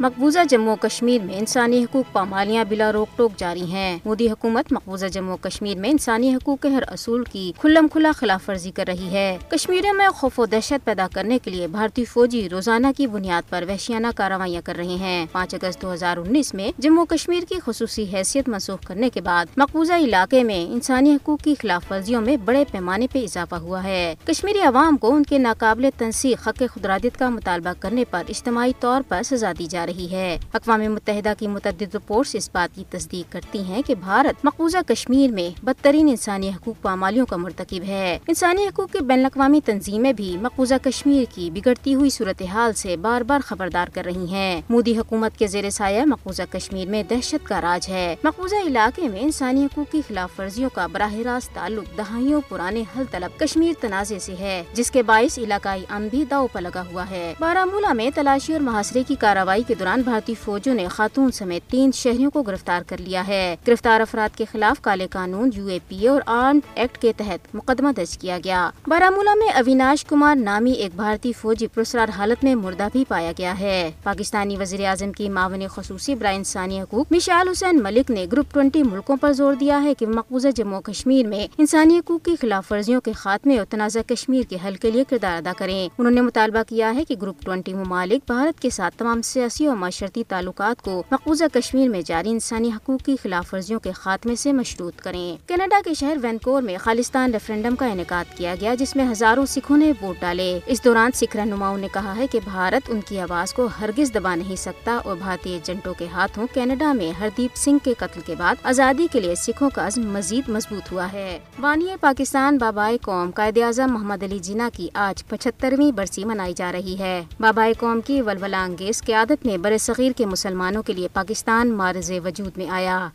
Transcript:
مقبوضہ جموں کشمیر میں انسانی حقوق پامالیاں بلا روک ٹوک جاری ہیں۔ مودی حکومت مقبوضہ جموں کشمیر میں انسانی حقوق کے ہر اصول کی کھلم کھلا خلاف ورزی کر رہی ہے۔ کشمیریوں میں خوف و دہشت پیدا کرنے کے لیے بھارتی فوجی روزانہ کی بنیاد پر وحشیانہ کارروائیاں کر رہے ہیں۔ پانچ اگست دو ہزار انیس میں جموں کشمیر کی خصوصی حیثیت منسوخ کرنے کے بعد مقبوضہ علاقے میں انسانی حقوق کی خلاف ورزیوں میں بڑے پیمانے پہ اضافہ ہوا ہے۔ کشمیری عوام کو ان کے ناقابل تنسیق حق خدرادت کا مطالبہ کرنے پر اجتماعی طور پر سزا دی جا رہی ہے۔ اقوام متحدہ کی متعدد رپورٹس اس بات کی تصدیق کرتی ہیں کہ بھارت مقبوضہ کشمیر میں بدترین انسانی حقوق پامالیوں کا مرتکب ہے۔ انسانی حقوق کی بین الاقوامی تنظیمیں بھی مقبوضہ کشمیر کی بگڑتی ہوئی صورتحال سے بار بار خبردار کر رہی ہیں۔ مودی حکومت کے زیر سایہ مقبوضہ کشمیر میں دہشت کا راج ہے۔ مقبوضہ علاقے میں انسانی حقوق کی خلاف ورزیوں کا براہ راست تعلق دہائیوں پرانے حل طلب کشمیر تنازع سے ہے، جس کے باعث علاقائی امن بھی داؤ پر لگا ہوا ہے۔ بارہ مولہ میں تلاشی اور محاصرے کی کارروائی کے دوران بھارتی فوجوں نے خاتون سمیت تین شہریوں کو گرفتار کر لیا ہے۔ گرفتار افراد کے خلاف کالے قانون، یو اے پی اور آرمڈ ایکٹ کے تحت مقدمہ درج کیا گیا۔ بارہ میں اویناش کمار نامی ایک بھارتی فوجی پرسرار حالت میں مردہ بھی پایا گیا ہے۔ پاکستانی وزیر اعظم کی معاون خصوصی برائے انسانی حقوق مشال حسین ملک نے گروپ ٹوئنٹی ملکوں پر زور دیا ہے کہ مقبوضہ جموں کشمیر میں انسانی حقوق کی خلاف ورزیوں کے خاتمے اور تنازع کشمیر کے حل کے لیے کردار ادا کریں۔ انہوں نے مطالبہ کیا ہے کہ گروپ ٹوئنٹی ممالک بھارت کے ساتھ تمام سیاسی اور معاشرتی تعلقات کو مقبوضہ کشمیر میں جاری انسانی حقوق کی خلاف ورزیوں کے خاتمے سے مشروط کریں۔ کینیڈا کے شہر وینکور میں خالستان ریفرنڈم کا انعقاد کیا گیا جس میں ہزاروں سکھوں نے ووٹ ڈالے۔ اس دوران سکھ رہنماؤں نے کہا ہے کہ بھارت ان کی آواز کو ہرگز دبا نہیں سکتا اور بھارتی ایجنٹوں کے ہاتھوں کینیڈا میں ہردیپ سنگھ کے قتل کے بعد آزادی کے لیے سکھوں کا عزم مزید مضبوط ہوا ہے۔ وانی پاکستان بابائے قوم قائد اعظم محمد علی جناح کی آج پچہترویں برسی منائی جا رہی ہے۔ بابائے قوم کی ولولہ انگیز قیادت میں بر صغیر کے مسلمانوں کے لیے پاکستان مارز وجود میں آیا۔